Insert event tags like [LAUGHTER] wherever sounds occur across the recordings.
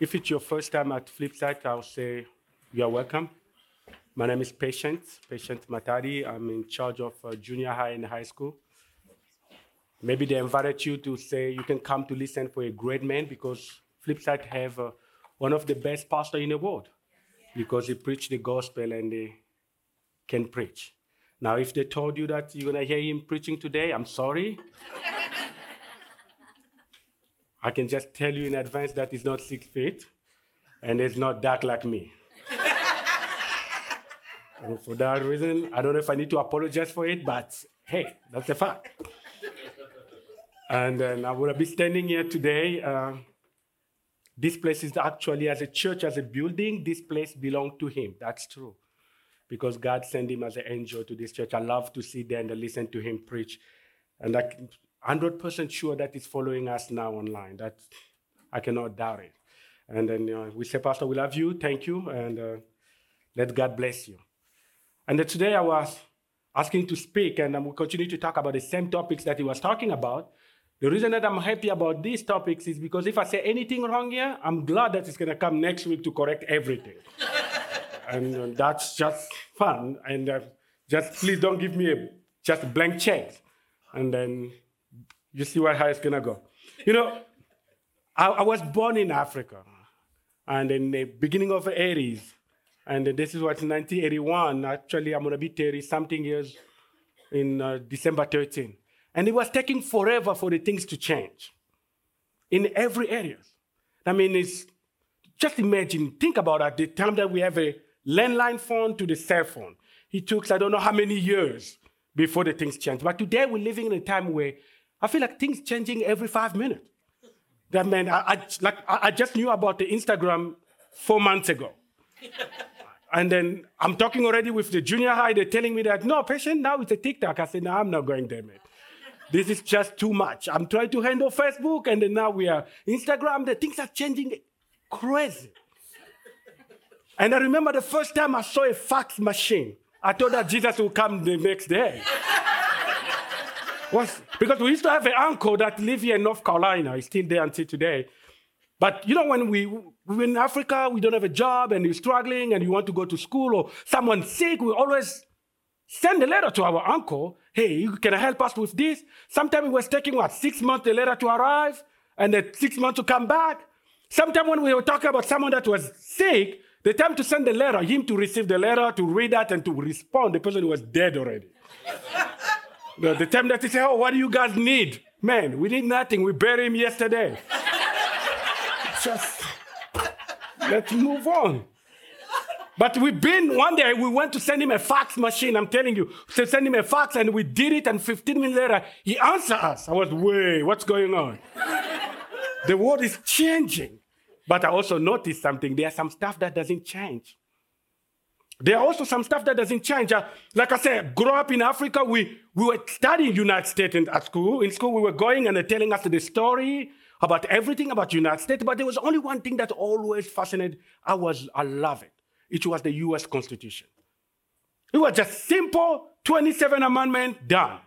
If it's your first time at Flipside, I'll say you are welcome. My name is Patient, Patient Matari. I'm in charge of uh, junior high and high school. Maybe they invited you to say you can come to listen for a great man because Flipside have uh, one of the best pastor in the world because he preach the gospel and they can preach. Now, if they told you that you're gonna hear him preaching today, I'm sorry. I can just tell you in advance that he's not six feet and he's not dark like me. [LAUGHS] and for that reason, I don't know if I need to apologize for it, but hey, that's a fact. and uh, I will be standing here today. Uh, this place is actually, as a church, as a building, this place belongs to him. That's true. Because God sent him as an angel to this church. I love to sit there and listen to him preach. And I, 100% sure that is following us now online. That I cannot doubt it. And then uh, we say, Pastor, we love you. Thank you. And uh, let God bless you. And today I was asking to speak, and we continue to talk about the same topics that he was talking about. The reason that I'm happy about these topics is because if I say anything wrong here, I'm glad that it's going to come next week to correct everything. [LAUGHS] and uh, that's just fun. And uh, just please don't give me a just blank check. And then you see where how it's gonna go. You know, I, I, was born in Africa, and in the beginning of the 80s, and this is what 1981. Actually, I'm gonna be 30 something years in uh, December 13, and it was taking forever for the things to change in every area. I mean, it's just imagine, think about at the time that we have a landline phone to the cell phone. It took I don't know how many years before the things changed. But today we're living in a time where I feel like things changing every five minutes. That man, I, I like I just knew about the Instagram four months ago. [LAUGHS] and then I'm talking already with the junior high, they're telling me that, no, patient, now it's a TikTok. I said, no, I'm not going there, man. This is just too much. I'm trying to handle Facebook, and then now we are Instagram. The things are changing crazy. And I remember the first time I saw a fax machine. I thought that Jesus would come the next day. Because we used to have an uncle that lived here in North Carolina. He's still there until today. But you know, when we, we're in Africa, we don't have a job and you're struggling and you want to go to school or someone's sick, we always send a letter to our uncle. Hey, you can help us with this? Sometimes it was taking, what, six months the letter to arrive and then six months to come back. Sometimes when we were talking about someone that was sick, the time to send the letter, him to receive the letter, to read that, and to respond, the person was dead already. The, the time that they say, Oh, what do you guys need? Man, we need nothing. We buried him yesterday. [LAUGHS] Just let's move on. But we've been one day, we went to send him a fax machine. I'm telling you, to send him a fax, and we did it. And 15 minutes later, he answered us. I was, wait, what's going on? the world is changing. But I also noticed something. There's some stuff that doesn't change. There are also some stuff that doesn't change. Uh, like I said, grow up in Africa, we, we were studying United States in, at school. In school, we were going and they're telling us the story about everything about United States. But there was only one thing that always fascinated. I was, I love it. It was the U.S. Constitution. It was just simple 27 amendment done.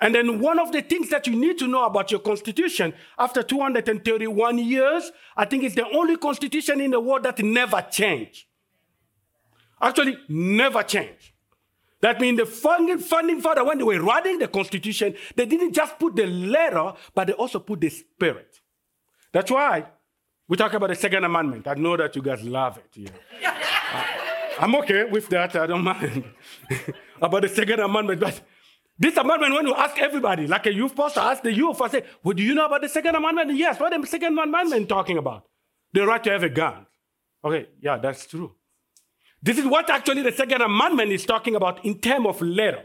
And then one of the things that you need to know about your constitution after 231 years, I think it's the only constitution in the world that never changed actually never changed. That means the founding, founding father, when they were writing the Constitution, they didn't just put the letter, but they also put the spirit. That's why we talk about the Second Amendment. I know that you guys love it. You know. uh, I'm okay with that. I don't mind [LAUGHS] about the Second Amendment. But this amendment, when you ask everybody, like a youth pastor, ask the youth, I say, well, do you know about the Second Amendment? Yes. What the Second Amendment talking about? The right to have a gun. Okay, yeah, that's true. This is what actually the second amendment is talking about in terms of letter.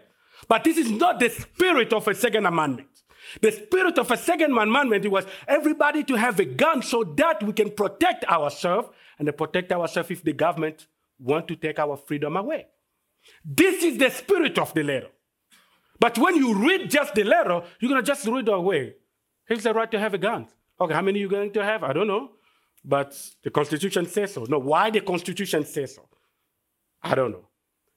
But this is not the spirit of a second amendment. The spirit of a second amendment was everybody to have a gun so that we can protect ourselves and protect ourselves if the government want to take our freedom away. This is the spirit of the letter. But when you read just the letter, you're going to just read away. Here's the right to have a gun. Okay, how many are you going to have? I don't know. But the Constitution says so. No, why the Constitution says so? I don't know.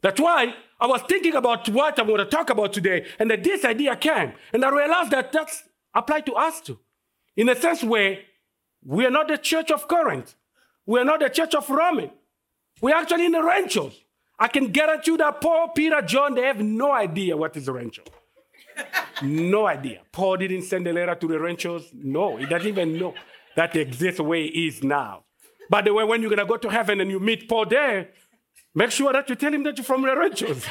That's why I was thinking about what I'm going to talk about today, and that this idea came, and I realized that that's applied to us too, in a sense where We are not the church of Corinth. We are not the church of Rome. We're actually in the ranchos. I can guarantee you that Paul, Peter, John, they have no idea what is a rancho. no idea. Paul didn't send a letter to the ranchos. No, he doesn't even know that exists the way is now. By the way, when you're going to go to heaven and you meet Paul there, make sure that you tell him that you're from the ranchos.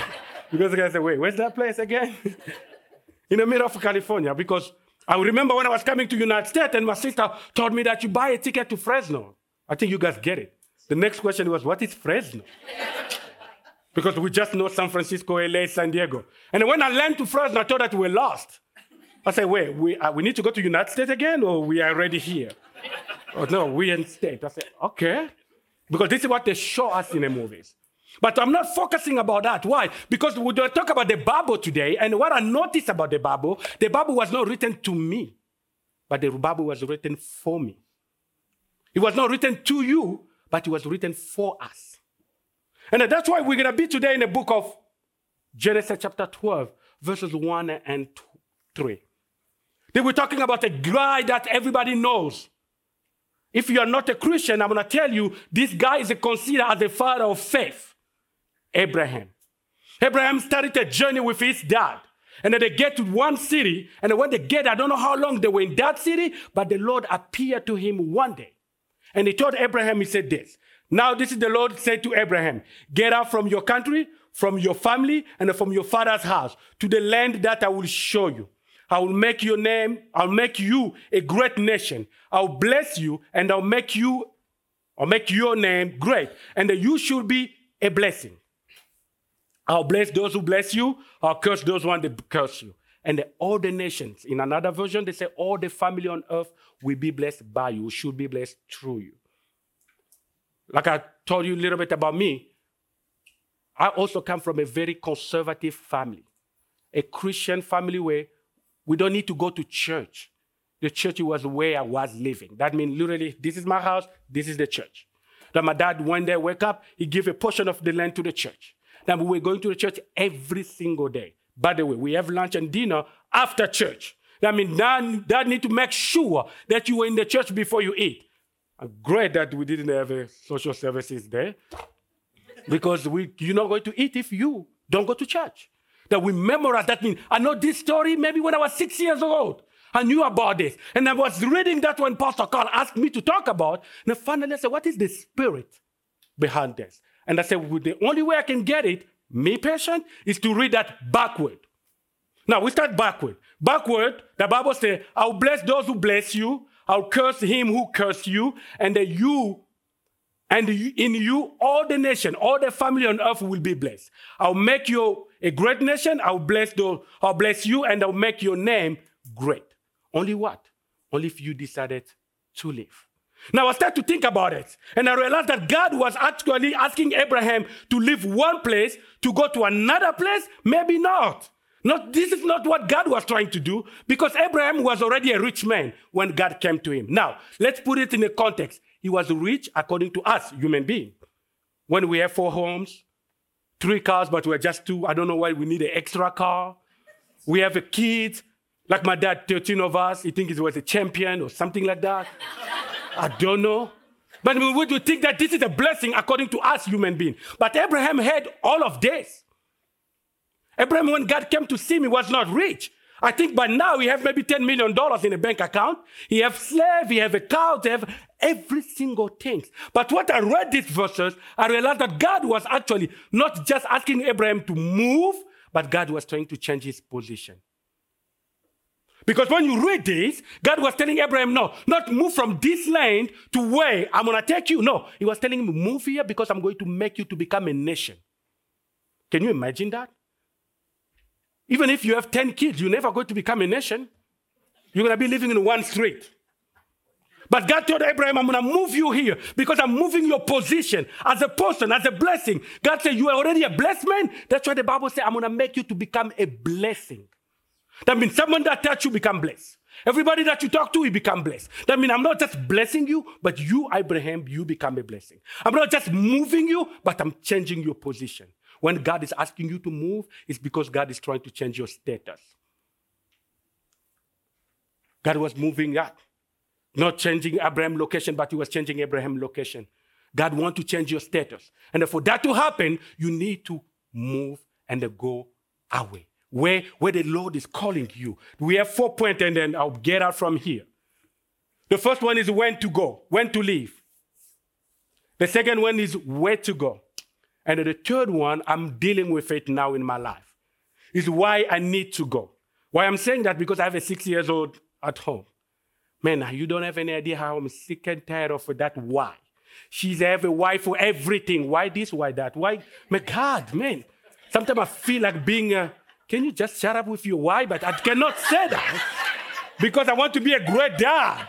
[LAUGHS] because the guy say, wait, where's that place again? [LAUGHS] in the middle of California. Because I remember when I was coming to United States and my sister told me that you buy a ticket to Fresno. I think you guys get it. The next question was, what is Fresno? [LAUGHS] because we just know San Francisco, LA, San Diego. And when I learned to Fresno, I thought that we were lost. I said, wait, we, uh, we need to go to United States again or we are already here? oh, no, we in state. I said, okay. Because this is what they show us in the movies. But I'm not focusing about that. Why? Because we talk about the Bible today. And what I noticed about the Bible, the Bible was not written to me, but the Bible was written for me. It was not written to you, but it was written for us. And that's why we're going to be today in the book of Genesis chapter 12, verses 1 and 3. They were talking about a guy that everybody knows. If you are not a Christian, I'm going to tell you this guy is considered as the father of faith, Abraham. Abraham started a journey with his dad. And then they get to one city, and when they get, I don't know how long they were in that city, but the Lord appeared to him one day. And he told Abraham, he said this. Now, this is the Lord said to Abraham, Get out from your country, from your family, and from your father's house to the land that I will show you. I will make your name, I'll make you a great nation. I'll bless you and I'll make you, I'll make your name great. And that you should be a blessing. I'll bless those who bless you, I'll curse those who want to curse you. And the, all the nations, in another version, they say all the family on earth will be blessed by you, should be blessed through you. Like I told you a little bit about me, I also come from a very conservative family, a Christian family where we don't need to go to church. The church was where I was living. That means literally, this is my house, this is the church. That my dad, one day, wake up, he gave a portion of the land to the church. That we were going to the church every single day. By the way, we have lunch and dinner after church. That means dad, dad need to make sure that you were in the church before you eat. I'm great that we didn't have a social services there. Because we, you're not going to eat if you don't go to church that we memorize. That means I know this story maybe when I was six years old. I knew about this. And I was reading that when Pastor Carl asked me to talk about. And finally I said, What is the spirit behind this? And I said, well, The only way I can get it, me patient, is to read that backward. Now we start backward. Backward, the Bible says, I'll bless those who bless you, I'll curse him who curse you, and that you and in you all the nation, all the family on earth will be blessed. I'll make you a great nation. I'll bless those, I'll bless you, and I'll make your name great. Only what? Only if you decided to live. Now I start to think about it, and I realized that God was actually asking Abraham to leave one place to go to another place. Maybe not. Not this is not what God was trying to do because Abraham was already a rich man when God came to him. Now let's put it in a context. He was rich according to us, human beings. When we have four homes, three cars, but we're just two, I don't know why we need an extra car. We have a kid, like my dad, 13 of us. He thinks he was a champion or something like that. I don't know. But we would you think that this is a blessing according to us human beings. But Abraham had all of this. Abraham, when God came to see him, was not rich. I think by now he have maybe $10 million in a bank account. He have slave, he have a cow, he have every single thing. But what I read these verses, I realized that God was actually not just asking Abraham to move, but God was trying to change his position. Because when you read this, God was telling Abraham, no, not move from this land to where I'm going to take you. No, he was telling him, move here because I'm going to make you to become a nation. Can you imagine that? Even if you have 10 kids, you're never going to become a nation. You're going to be living in one street. But God told Abraham, I'm going to move you here because I'm moving your position as a person, as a blessing. God said, You are already a blessed man. That's why the Bible says, I'm going to make you to become a blessing. That means someone that touch you become blessed. Everybody that you talk to, you become blessed. That means I'm not just blessing you, but you, Abraham, you become a blessing. I'm not just moving you, but I'm changing your position. When God is asking you to move, it's because God is trying to change your status. God was moving that. not changing Abraham location, but he was changing Abraham location. God want to change your status. And for that to happen, you need to move and go away. Where, where the Lord is calling you. We have four points, and then I'll get out from here. The first one is when to go, when to leave. The second one is where to go. And the third one, I'm dealing with it now in my life, is why I need to go. Why I'm saying that because I have a six years old at home. Man, you don't have any idea how I'm sick and tired of that why. She's have a wife for everything. Why this? Why that? Why? My God, man. Sometimes I feel like being a, can you just shut up with your why? But I cannot say that because I want to be a great dad.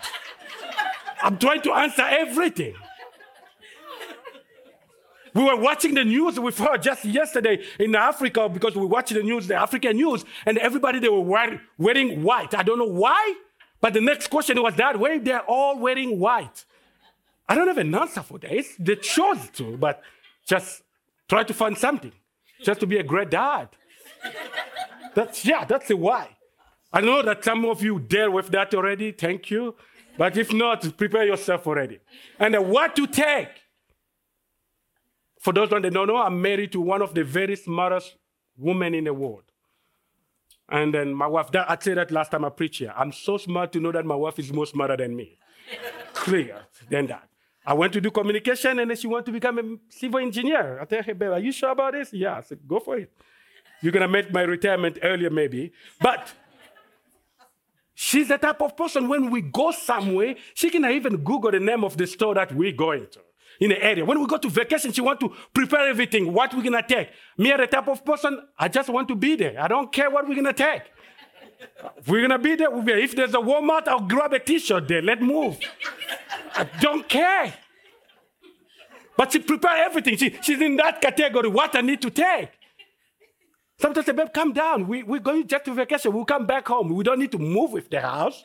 I'm trying to answer everything. We were watching the news with her just yesterday in Africa because we watched the news, the African news, and everybody they were wearing, wearing white. I don't know why, but the next question was that why they're all wearing white. I don't have an answer for that. It's, they chose to, but just try to find something, just to be a great dad. That's yeah, that's the why. I know that some of you deal with that already. Thank you. But if not, prepare yourself already. And what to take. For those that don't know, I'm married to one of the very smartest women in the world. And then my wife, that, I said that last time I preached here. I'm so smart to know that my wife is more smarter than me. [LAUGHS] Clear than that. I went to do communication and then she wanted to become a civil engineer. I tell her, babe, are you sure about this? Yeah, I said, go for it. You're gonna make my retirement earlier, maybe. But she's the type of person when we go somewhere, she can even Google the name of the store that we're going to in the area. When we go to vacation, she want to prepare everything, what we're gonna take. Me, are the type of person, I just want to be there. I don't care what we're gonna take. We're gonna be there. If there's a Walmart, I'll grab a T-shirt there. Let's move. I don't care. But she prepare everything. She, she's in that category. What I need to take. Sometimes say, babe, come down. We, we're going just to vacation. We'll come back home. We don't need to move with the house.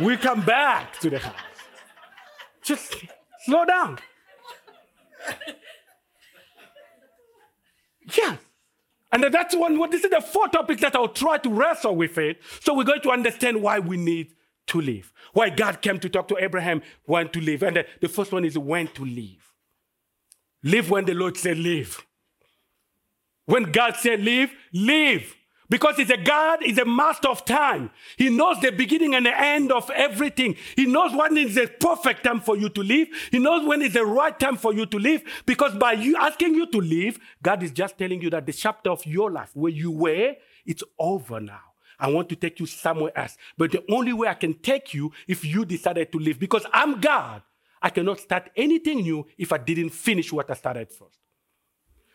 we come back to the house. Just slow down. Yeah. And that's one, this is the four topics that I'll try to wrestle with it. So we're going to understand why we need to live. Why God came to talk to Abraham when to live. And the, the first one is when to live. Live when the Lord said live. When God said live, live. Because he's a God, he's a master of time. He knows the beginning and the end of everything. He knows when is the perfect time for you to live. He knows when is the right time for you to live. Because by you asking you to live, God is just telling you that the chapter of your life where you were, it's over now. I want to take you somewhere else. But the only way I can take you if you decided to live, because I'm God. I cannot start anything new if I didn't finish what I started first.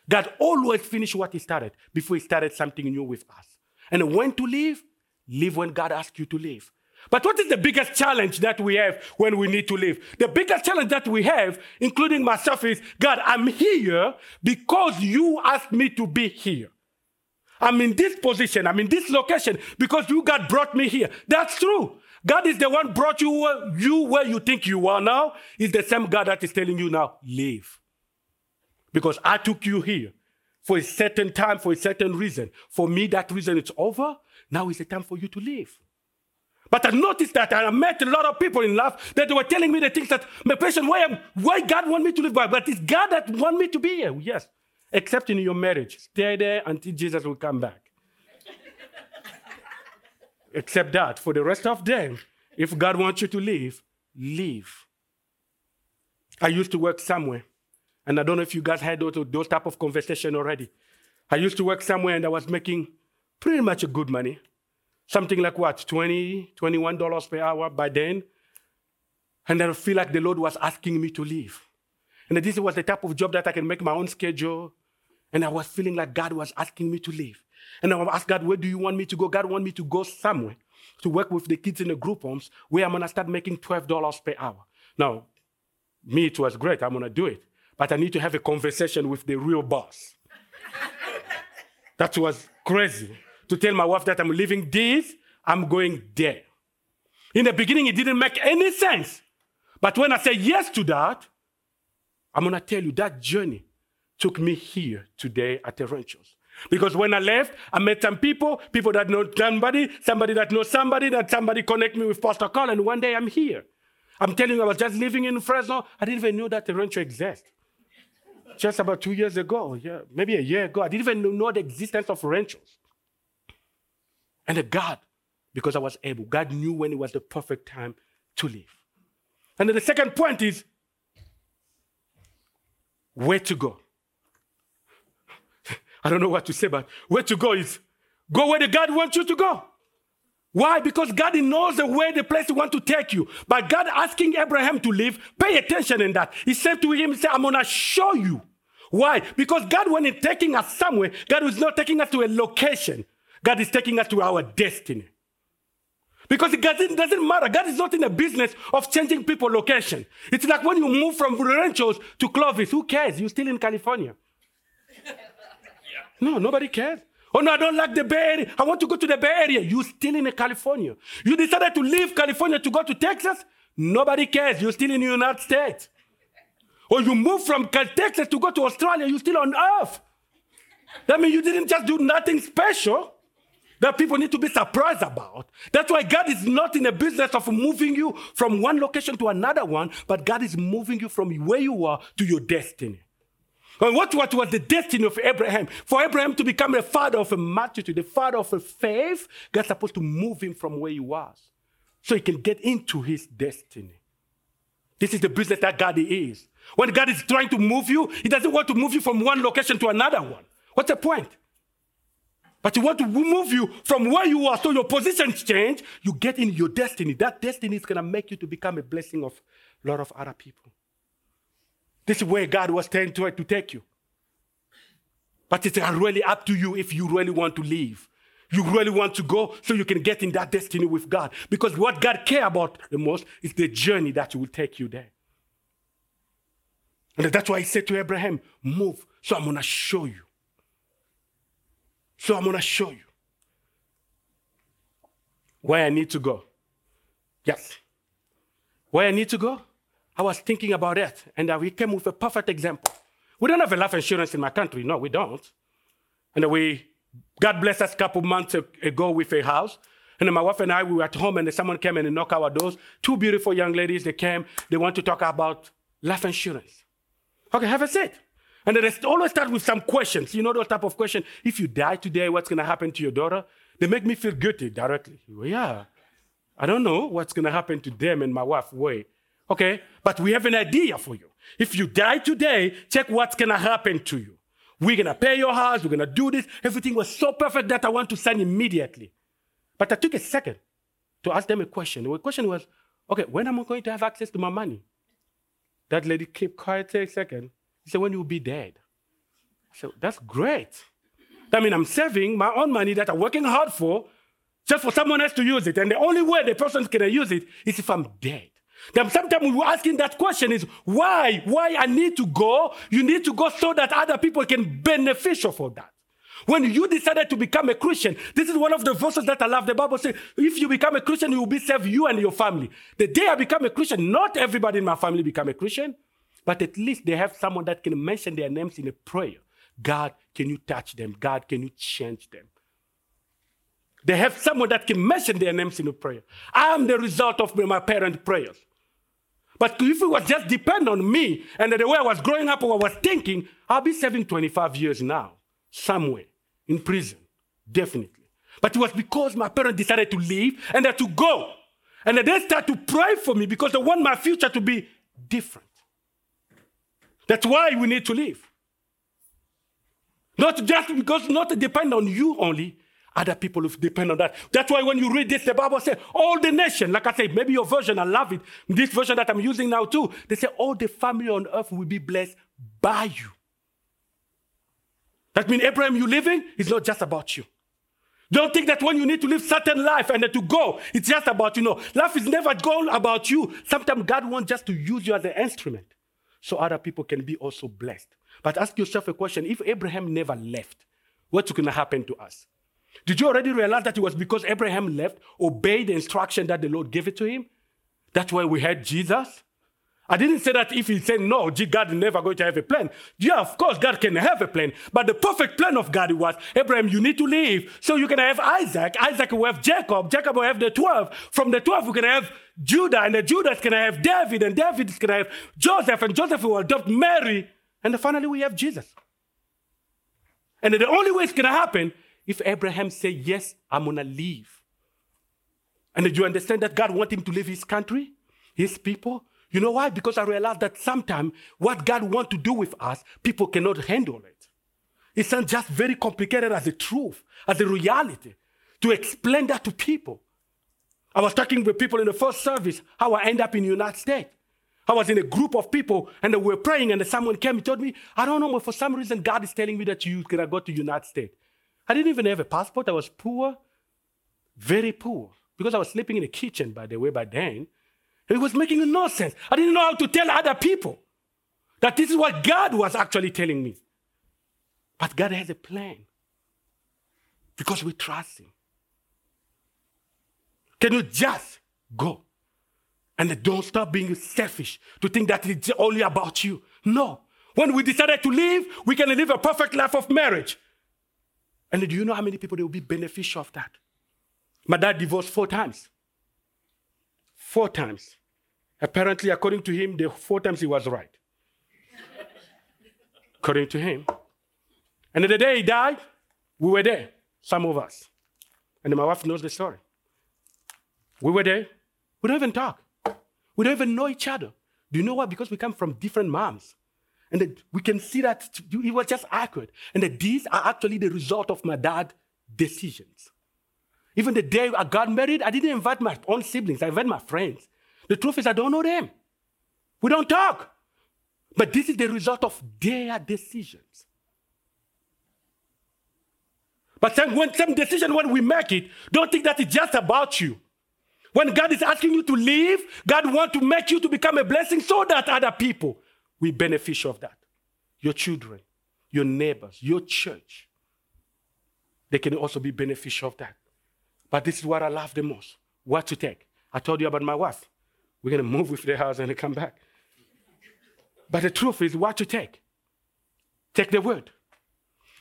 God always finished what He started before He started something new with us. And when to live, live when God asks you to live. But what is the biggest challenge that we have when we need to live? The biggest challenge that we have, including myself, is God, I'm here because you asked me to be here. I'm in this position, I'm in this location because you, God, brought me here. That's true. God is the one brought you, you where you think you are now. Is the same God that is telling you now, live because I took you here for a certain time, for a certain reason. For me, that reason is over. Now is the time for you to leave. But I noticed that I met a lot of people in life that they were telling me the things that my patient, why, why God want me to live by? But it's God that want me to be here. Yes. Except in your marriage. Stay there until Jesus will come back. [LAUGHS] Except that. For the rest of them, if God wants you to leave, leave. I used to work somewhere and I don't know if you guys had those, those type of conversation already. I used to work somewhere and I was making pretty much a good money. Something like what, 20, $21 per hour by then. And I feel like the Lord was asking me to leave. And this was the type of job that I can make my own schedule. And I was feeling like God was asking me to leave. And I asked God, where do you want me to go? God want me to go somewhere to work with the kids in the group homes where I'm gonna start making $12 per hour. Now, me, it was great. I'm gonna do it but I need to have a conversation with the real boss. that was crazy. To tell my wife that I'm leaving this, I'm going there. In the beginning, it didn't make any sense. But when I said yes to that, I'm gonna tell you that journey took me here today at the Ranchos. Because when I left, I met some people, people that know somebody, somebody that knows somebody, that somebody connect me with Pastor Carl, and one day I'm here. I'm telling you, I was just living in Fresno. I didn't even know that the rancho exists. Just about two years ago, yeah, maybe a year ago, I didn't even know the existence of ranchos. And the God, because I was able, God knew when it was the perfect time to leave. And then the second point is where to go. [LAUGHS] I don't know what to say, but where to go is go where the God wants you to go. Why? Because God knows the way, the place He wants to take you. But God asking Abraham to leave, pay attention in that. He said to him, say, I'm going to show you. Why? Because God, when He's taking us somewhere, God is not taking us to a location. God is taking us to our destiny. Because it doesn't, doesn't matter. God is not in the business of changing people location. It's like when you move from Ranchos to Clovis. Who cares? You're still in California. [LAUGHS] No, nobody cares. Oh no, I don't like the Bay Area. I want to go to the Bay Area. You're still in California. You decided to leave California to go to Texas. Nobody cares. You're still in the United States. Or you move from Texas to go to Australia. You're still on Earth. That means you didn't just do nothing special that people need to be surprised about. That's why God is not in the business of moving you from one location to another one, but God is moving you from where you are to your destiny. And what, what was the destiny of Abraham? For Abraham to become a father of a multitude, the father of a faith, God's supposed to move him from where he was so he can get into his destiny. This is the business that God is. When God is trying to move you, He doesn't want to move you from one location to another one. What's the point? But he want to move you from where you are so your positions change. You get in your destiny. That destiny is going to make you to become a blessing of a lot of other people. This is where God was trying to, to take you. But it's really up to you if you really want to leave. You really want to go so you can get in that destiny with God. Because what God cares about the most is the journey that will take you there. And that's why he said to Abraham, Move, so I'm going to show you. So I'm going to show you where I need to go. Yes. Where I need to go? I was thinking about it, and we came with a perfect example. We don't have a life insurance in my country. No, we don't. And we, God bless us a couple months ago with a house. And my wife and I, we were at home, and someone came and knocked our doors. Two beautiful young ladies, they came. They want to talk about life insurance. Okay, have a seat. And they always start with some questions. You know those type of question. If you die today, what's going to happen to your daughter? They make me feel guilty directly. Well, yeah. I don't know what's going to happen to them and my wife. Wait. Okay. But we have an idea for you. If you die today, check what's to happen to you. We're to pay your house. We're to do this. Everything was so perfect that I want to sign immediately. But I took a second to ask them a question. The question was, okay, when am I going to have access to my money? That lady kept quiet a second. She said, when you'll be dead. So that's great. That means I'm saving my own money that I'm working hard for just for someone else to use it. And the only way the person can use it is if I'm dead. Then sometimes we were asking that question is why? Why I need to go? You need to go so that other people can beneficial for that. When you decided to become a Christian, this is one of the verses that I love. The Bible says, if you become a Christian, you will be saved, you and your family. The day I become a Christian, not everybody in my family become a Christian, but at least they have someone that can mention their names in a prayer. God, can you touch them? God, can you change them? They have someone that can mention their names in a prayer. I am the result of my parents' prayers. But if it was just depend on me and the way I was growing up or I was thinking, I'll be serving 25 years now, somewhere in prison, definitely. But it was because my parents decided to leave and to go. And they start to pray for me because they want my future to be different. That's why we need to leave. Not just because not depend on you only, other people who depend on that. That's why when you read this, the Bible says, all the nation, like I say, maybe your version, I love it. This version that I'm using now too, they say, all the family on earth will be blessed by you. That means Abraham, you living is not just about you. Don't think that when you need to live certain life and to go, it's just about you know. Life is never going about you. Sometimes God wants just to use you as an instrument so other people can be also blessed. But ask yourself a question if Abraham never left, what's going to happen to us? Did you already realize that it was because Abraham left, obeyed the instruction that the Lord gave it to him? That's why we had Jesus. I didn't say that if he said no, God is never going to have a plan. Yeah, of course, God can have a plan. But the perfect plan of God was Abraham, you need to leave. So you can have Isaac. Isaac will have Jacob. Jacob will have the 12. From the 12, we can have Judah, and the Judah is going to have David, and David is going to have Joseph, and Joseph will adopt Mary, and finally we have Jesus. And the only way it's going to happen if Abraham say, yes, I'm to leave. And did you understand that God want him to leave his country, his people? You know why? Because I realized that sometimes what God want to do with us, people cannot handle it. It's not just very complicated as a truth, as a reality, to explain that to people. I was talking with people in the first service how I end up in the United States. I was in a group of people and they were praying, and someone came and told me, I don't know, but for some reason, God is telling me that you can go to United States. I didn't even have a passport. I was poor, very poor, because I was sleeping in the kitchen, by the way, by then. It was making no sense. I didn't know how to tell other people that this is what God was actually telling me. But God has a plan because we trust Him. Can you just go? And don't stop being selfish to think that it's only about you. No. When we decided to live, we can live a perfect life of marriage. And do you know how many people they will be beneficial of that? My dad divorced four times. Four times. Apparently, according to him, the four times he was right. according to him. And the day he died, we were there, some of us. And my wife knows the story. We were there. We don't even talk. We don't even know each other. Do you know why? Because we come from different moms. And that we can see that it was just accurate. And that these are actually the result of my dad's decisions. Even the day I got married, I didn't invite my own siblings, I invited my friends. The truth is, I don't know them. We don't talk. But this is the result of their decisions. But when some decision, when we make it, don't think that it's just about you. When God is asking you to leave, God wants to make you to become a blessing so that other people will benefit of that. Your children, your neighbors, your church, they can also be beneficial of that. But this is what I love the most. What to take. I told you about my wife. We're to move with the house and come back. But the truth is what to take. Take the word.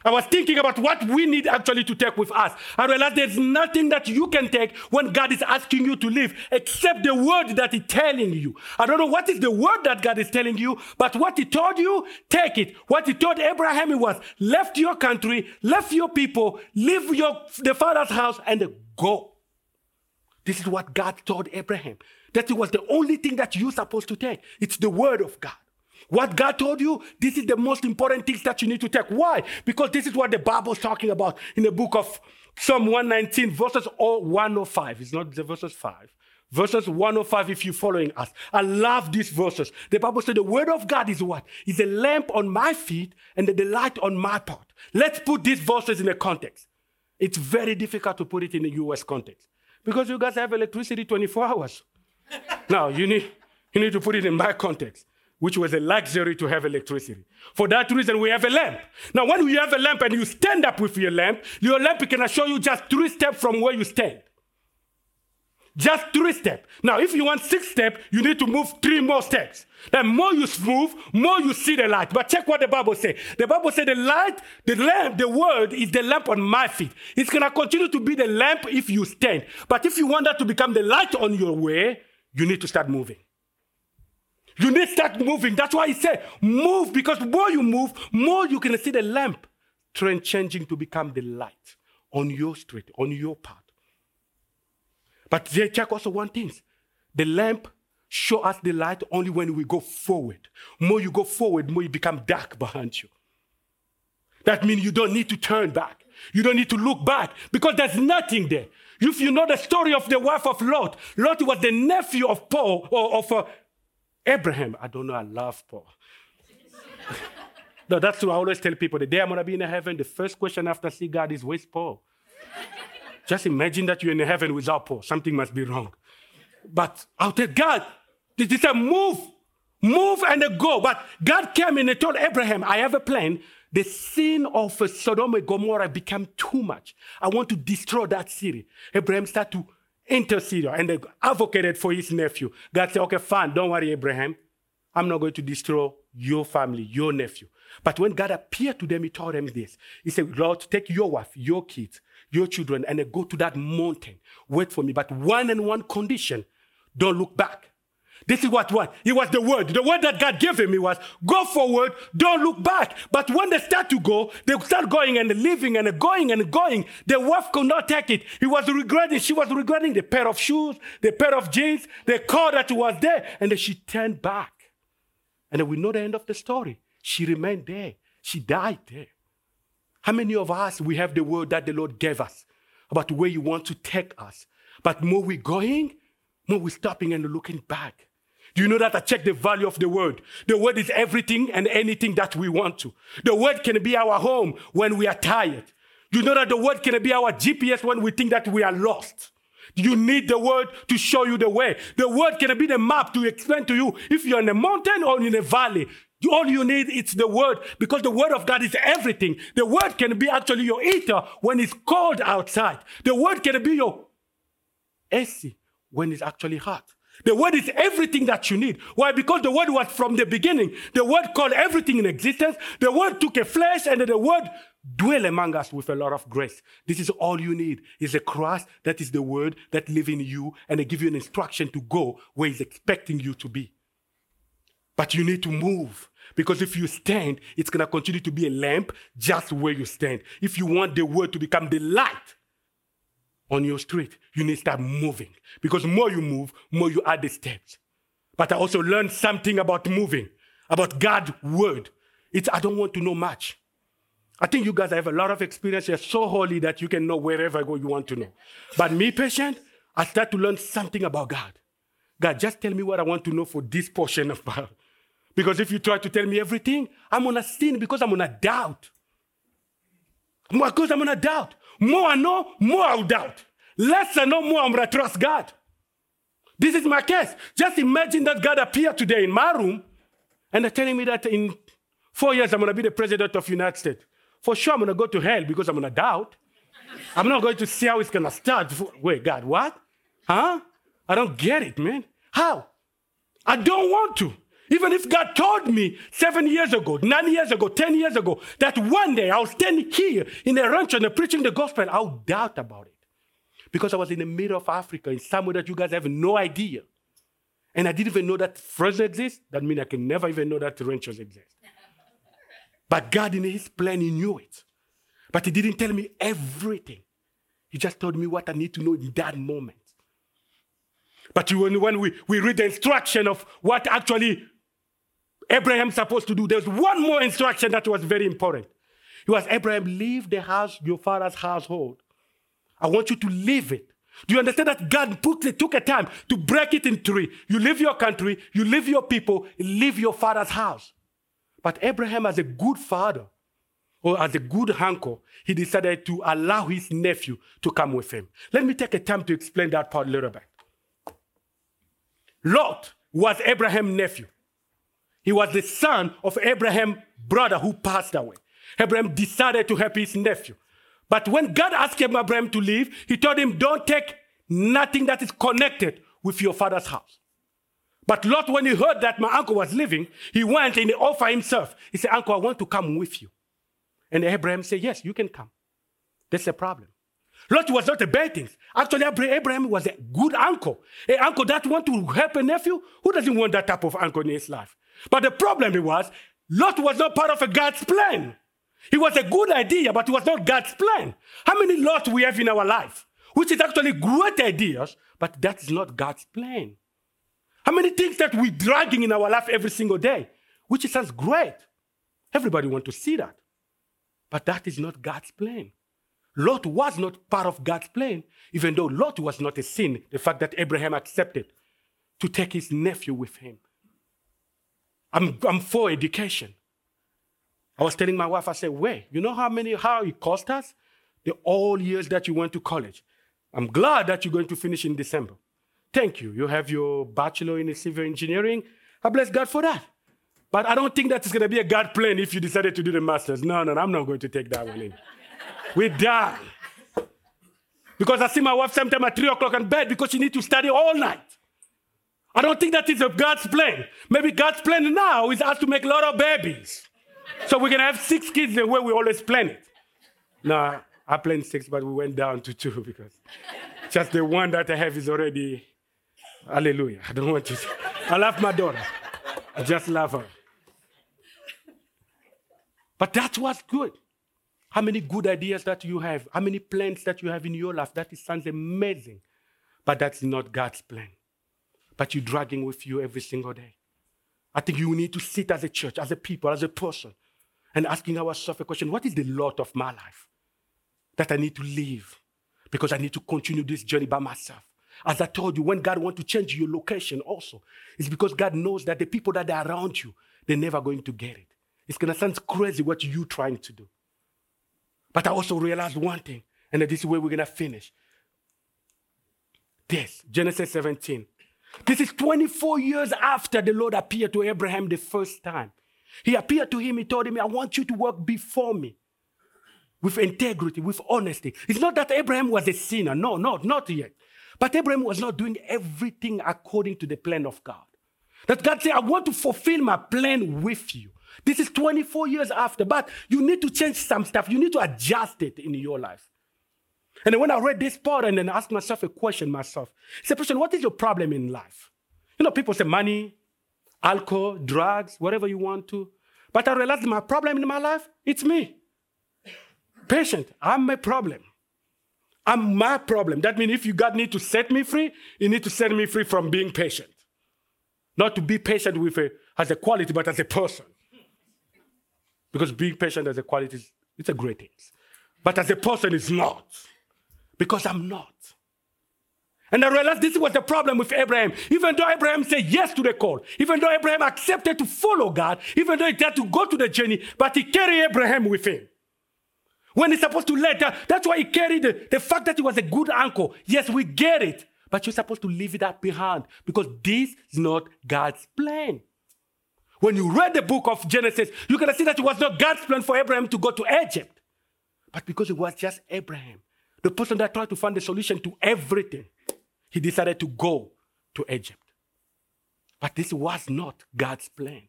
I was thinking about what we need actually to take with us. I realized there's nothing that you can take when God is asking you to live except the word that He's telling you. I don't know what is the word that God is telling you, but what He told you, take it. What He told Abraham was left your country, left your people, leave your the father's house, and go. This is what God told Abraham. That it was the only thing that you're supposed to take. It's the word of God. What God told you, this is the most important things that you need to take. Why? Because this is what the Bible is talking about in the book of Psalm 119, verses 105. It's not the verses 5. Verses 105, if you're following us. I love these verses. The Bible says the word of God is what? Is a lamp on my feet and the light on my path. Let's put these verses in a context. It's very difficult to put it in a US context because you guys have electricity 24 hours. [LAUGHS] now, you need, you need to put it in my context which was a luxury to have electricity. For that reason, we have a lamp. Now, when you have a lamp and you stand up with your lamp, your lamp can show you just three steps from where you stand. Just three steps. Now, if you want six steps, you need to move three more steps. The more you move, more you see the light. But check what the Bible says. The Bible says the light, the lamp, the word is the lamp on my feet. It's going to continue to be the lamp if you stand. But if you want that to become the light on your way, you need to start moving. You need to start moving. That's why he said, move, because more you move, more you can see the lamp trend changing to become the light on your street, on your path. But they check also one thing. The lamp show us the light only when we go forward. More you go forward, more you become dark behind you. That means you don't need to turn back. You don't need to look back because there's nothing there. If you know the story of the wife of Lot, Lot was the nephew of Paul or of uh, Abraham, I don't know, I love Paul. [LAUGHS] no, that's what I always tell people. The day I'm going to be in heaven, the first question after see God is, where's Paul? Just imagine that you're in heaven without Paul. Something must be wrong. But I'll tell God, this is a move, move and go. But God came and told Abraham, I have a plan. The sin of Sodom and Gomorrah became too much. I want to destroy that city. Abraham started to interceded and advocated for his nephew. God said, okay, fine, don't worry, Abraham. I'm not going to destroy your family, your nephew. But when God appeared to them, he told them this. He said, Lord, take your wife, your kids, your children, and go to that mountain. Wait for me. But one and one condition. don't look back. This is what what? It was the word. The word that God gave him it was go forward, don't look back. But when they start to go, they start going and living and going and going. The wife could not take it. He was regretting. She was regretting the pair of shoes, the pair of jeans, the car that was there, and then she turned back. And we know the end of the story. She remained there. She died there. How many of us we have the word that the Lord gave us about where you want to take us? But more we're going, more we're stopping and looking back. Do you know that I check the value of the word? The word is everything and anything that we want to. The word can be our home when we are tired. Do you know that the word can be our GPS when we think that we are lost? You need the word to show you the way. The word can be the map to explain to you if you're in a mountain or in a valley. All you need is the word because the word of God is everything. The word can be actually your eater when it's cold outside. The word can be your AC when it's actually hot. The word is everything that you need. Why? Because the word was from the beginning. The word called everything in existence. The word took a flesh and the word dwell among us with a lot of grace. This is all you need. Is a cross that is the word that live in you and they give you an instruction to go where he's expecting you to be. But you need to move. Because if you stand, it's going to continue to be a lamp just where you stand. If you want the word to become the light, on your street, you need to start moving. Because more you move, more you add the steps. But I also learned something about moving, about God's word. It's I don't want to know much. I think you guys have a lot of experience. You're so holy that you can know wherever you want to know. But me, patient, I start to learn something about God. God, just tell me what I want to know for this portion of Bible. Because if you try to tell me everything, I'm gonna sin because I'm gonna doubt. Because I'm gonna doubt. More I know, more I'll doubt. Less I know, more I'm going to trust God. This is my case. Just imagine that God appeared today in my room and telling me that in four years I'm going to be the president of United States. For sure, I'm going to go to hell because I'm going to doubt. I'm not going to see how it's going to start. Wait, God, what? Huh? I don't get it, man. How? I don't want to. Even if God told me seven years ago, nine years ago, ten years ago, that one day I'll stand here in a ranch and preaching the gospel, I'll doubt about it. Because I was in the middle of Africa, in somewhere that you guys have no idea. And I didn't even know that Fresno exists. That means I can never even know that ranchers exist. [LAUGHS] But God, in His plan, He knew it. But He didn't tell me everything. He just told me what I need to know in that moment. But when we, we read the instruction of what actually Abraham supposed to do. There's one more instruction that was very important. It was Abraham, leave the house, your father's household. I want you to leave it. Do you understand that God put, took a time to break it in three? You leave your country, you leave your people, leave your father's house. But Abraham, as a good father, or as a good uncle, he decided to allow his nephew to come with him. Let me take a time to explain that part a little bit. Lot was Abraham's nephew. He was the son of Abraham's brother who passed away. Abraham decided to help his nephew. But when God asked Abraham to leave, he told him, Don't take nothing that is connected with your father's house. But Lot, when he heard that my uncle was leaving, he went and he offered himself. He said, Uncle, I want to come with you. And Abraham said, Yes, you can come. That's the problem. Lot was not a bad thing. Actually, Abraham was a good uncle. An uncle that want to help a nephew. Who doesn't want that type of uncle in his life? But the problem was, Lot was not part of a God's plan. It was a good idea, but it was not God's plan. How many Lots we have in our life, which is actually great ideas, but that is not God's plan. How many things that we're dragging in our life every single day, which sounds great. Everybody want to see that. But that is not God's plan. Lot was not part of God's plan, even though Lot was not a sin, the fact that Abraham accepted to take his nephew with him. I'm, I'm for education. I was telling my wife, I said, wait, you know how many, how it cost us? The all years that you went to college. I'm glad that you're going to finish in December. Thank you. You have your bachelor in civil engineering. I bless God for that. But I don't think that is going to be a God plan if you decided to do the master's. No, no, I'm not going to take that one in. We're done. Because I see my wife sometimes at 3 o'clock in bed because she needs to study all night. I don't think that is God's plan. Maybe God's plan now is us to make a lot of babies. So we can have six kids the way we always plan it. No, I planned six, but we went down to two [LAUGHS] because just the one that I have is already Hallelujah. I don't want to. I love my daughter. I just love her. But that's what's good. How many good ideas that you have, how many plans that you have in your life, that sounds amazing. But that's not God's plan. But you're dragging with you every single day. I think you need to sit as a church, as a people, as a person, and asking ourselves a question what is the lot of my life that I need to live? Because I need to continue this journey by myself. As I told you, when God wants to change your location also, it's because God knows that the people that are around you, they're never going to get it. It's to sound crazy what you're trying to do. But I also realized one thing, and this is where we're to finish. This, Genesis 17. This is 24 years after the Lord appeared to Abraham the first time. He appeared to him, he told him, I want you to work before me with integrity, with honesty. It's not that Abraham was a sinner. No, no, not yet. But Abraham was not doing everything according to the plan of God. That God said, I want to fulfill my plan with you. This is 24 years after, but you need to change some stuff. You need to adjust it in your life. And then when I read this part and then ask myself a question myself, a question, what is your problem in life? You know, people say money, alcohol, drugs, whatever you want to. But I realized my problem in my life, it's me. Patient, I'm a problem. I'm my problem. That means if you God need to set me free, you need to set me free from being patient. Not to be patient with a, as a quality, but as a person. Because being patient as a quality, is, it's a great thing. But as a person, it's not. Because I'm not. And I realized this was the problem with Abraham. Even though Abraham said yes to the call, even though Abraham accepted to follow God, even though he had to go to the journey, but he carried Abraham with him. When he's supposed to let that, that's why he carried the, the fact that he was a good uncle. Yes, we get it. But you're supposed to leave that behind because this is not God's plan. When you read the book of Genesis, you're going to see that it was not God's plan for Abraham to go to Egypt. But because it was just Abraham, the person that tried to find the solution to everything, he decided to go to Egypt. But this was not God's plan.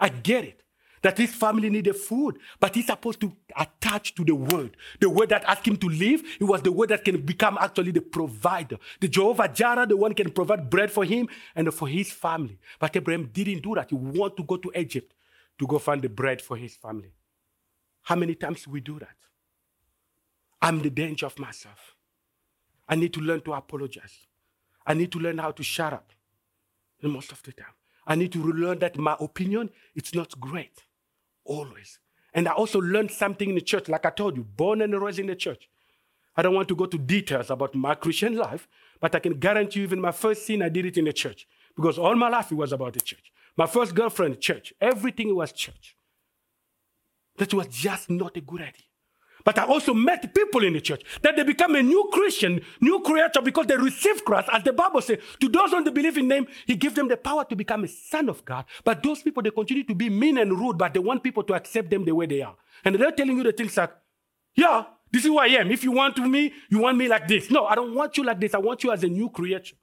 I get it that his family needed food, but he's supposed to attach to the word. The word that asked him to leave, it was the word that can become actually the provider. The Jehovah Jireh, the one can provide bread for him and for his family. But Abraham didn't do that. He wanted to go to Egypt to go find the bread for his family. How many times we do that? I'm the danger of myself. I need to learn to apologize. I need to learn how to shut up. Most of the time, I need to learn that my opinion it's not great. Always. And I also learned something in the church, like I told you, born and raised in the church. I don't want to go to details about my Christian life, but I can guarantee you, even my first sin, I did it in the church. Because all my life it was about the church. My first girlfriend, church. Everything was church. That was just not a good idea. But I also met people in the church that they become a new Christian, new creature because they receive Christ. As the Bible says, to those who believe in Him, He gives them the power to become a son of God. But those people, they continue to be mean and rude, but they want people to accept them the way they are. And they're telling you the things like, yeah, this is who I am. If you want me, you want me like this. No, I don't want you like this. I want you as a new creature.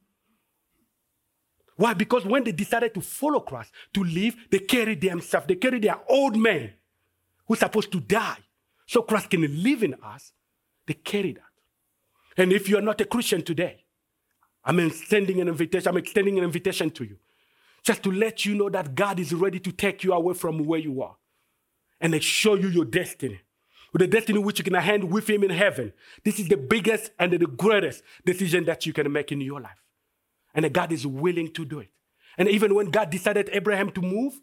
Why? Because when they decided to follow Christ, to live, they carried themselves, they carried their old man who's supposed to die so Christ can live in us, they carry that. And if you are not a Christian today, I'm extending an invitation, I'm extending an invitation to you. Just to let you know that God is ready to take you away from where you are and show you your destiny. With the destiny which you can hand with Him in heaven. This is the biggest and the greatest decision that you can make in your life. And God is willing to do it. And even when God decided Abraham to move,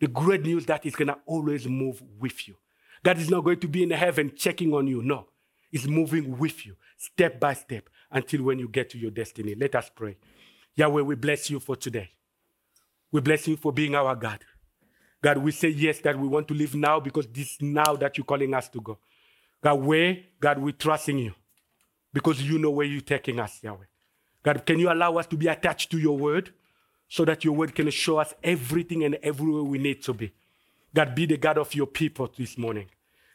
the great news that He's gonna always move with you. God is not going to be in heaven checking on you. No. He's moving with you step by step until when you get to your destiny. Let us pray. Yahweh, we bless you for today. We bless you for being our God. God, we say yes that we want to live now because this now that you're calling us to go. God, where? God, we trust in you because you know where you're taking us, Yahweh. God, can you allow us to be attached to your word so that your word can show us everything and everywhere we need to be? God, be the God of your people this morning.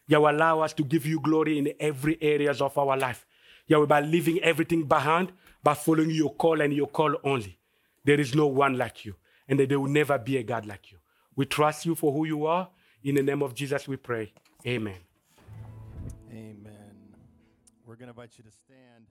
Yahweh, allow us to give you glory in every areas of our life. Yahweh, by leaving everything behind, by following your call and your call only. There is no one like you, and there will never be a God like you. We trust you for who you are. In the name of Jesus, we pray. Amen. Amen. We're going to invite you to stand.